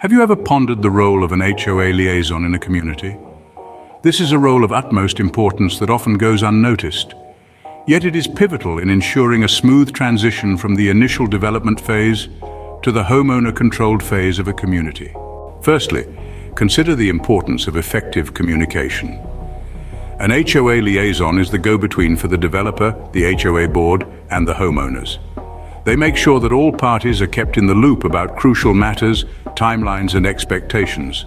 Have you ever pondered the role of an HOA liaison in a community? This is a role of utmost importance that often goes unnoticed. Yet it is pivotal in ensuring a smooth transition from the initial development phase to the homeowner-controlled phase of a community. Firstly, consider the importance of effective communication. An HOA liaison is the go-between for the developer, the HOA board, and the homeowners. They make sure that all parties are kept in the loop about crucial matters, timelines and expectations,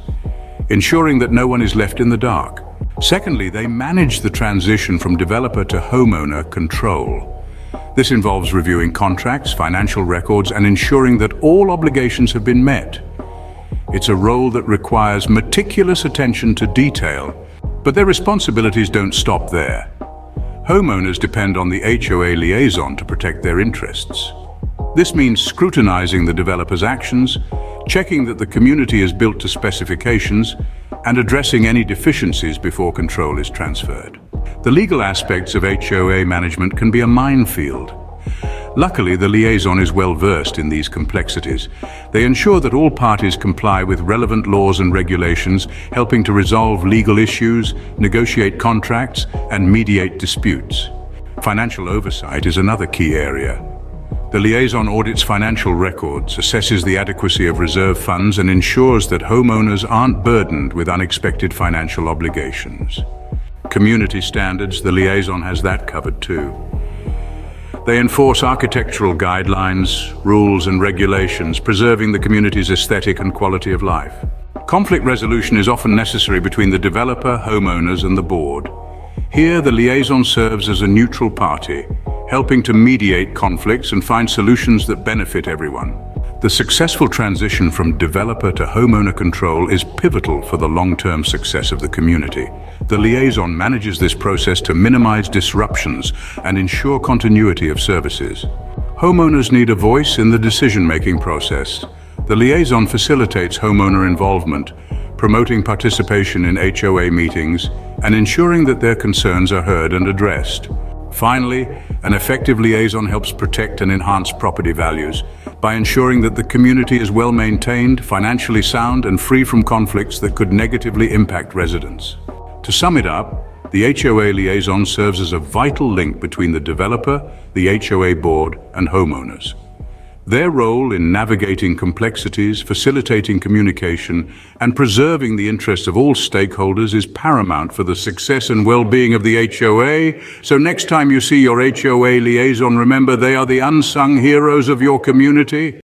ensuring that no one is left in the dark. Secondly, they manage the transition from developer to homeowner control. This involves reviewing contracts, financial records and ensuring that all obligations have been met. It's a role that requires meticulous attention to detail, but their responsibilities don't stop there. Homeowners depend on the HOA liaison to protect their interests. This means scrutinizing the developer's actions, checking that the community is built to specifications, and addressing any deficiencies before control is transferred. The legal aspects of HOA management can be a minefield. Luckily, the liaison is well versed in these complexities. They ensure that all parties comply with relevant laws and regulations, helping to resolve legal issues, negotiate contracts, and mediate disputes. Financial oversight is another key area. The liaison audits financial records, assesses the adequacy of reserve funds and ensures that homeowners aren't burdened with unexpected financial obligations. Community standards, the liaison has that covered too. They enforce architectural guidelines, rules and regulations, preserving the community's aesthetic and quality of life. Conflict resolution is often necessary between the developer, homeowners and the board. Here, the liaison serves as a neutral party, helping to mediate conflicts and find solutions that benefit everyone. The successful transition from developer to homeowner control is pivotal for the long-term success of the community. The liaison manages this process to minimize disruptions and ensure continuity of services. Homeowners need a voice in the decision-making process. The liaison facilitates homeowner involvement, promoting participation in HOA meetings and ensuring that their concerns are heard and addressed. Finally, an effective liaison helps protect and enhance property values by ensuring that the community is well maintained, financially sound and free from conflicts that could negatively impact residents. To sum it up, the HOA liaison serves as a vital link between the developer, the HOA board and homeowners. Their role in navigating complexities, facilitating communication, and preserving the interests of all stakeholders is paramount for the success and well-being of the HOA. So next time you see your HOA liaison, remember they are the unsung heroes of your community.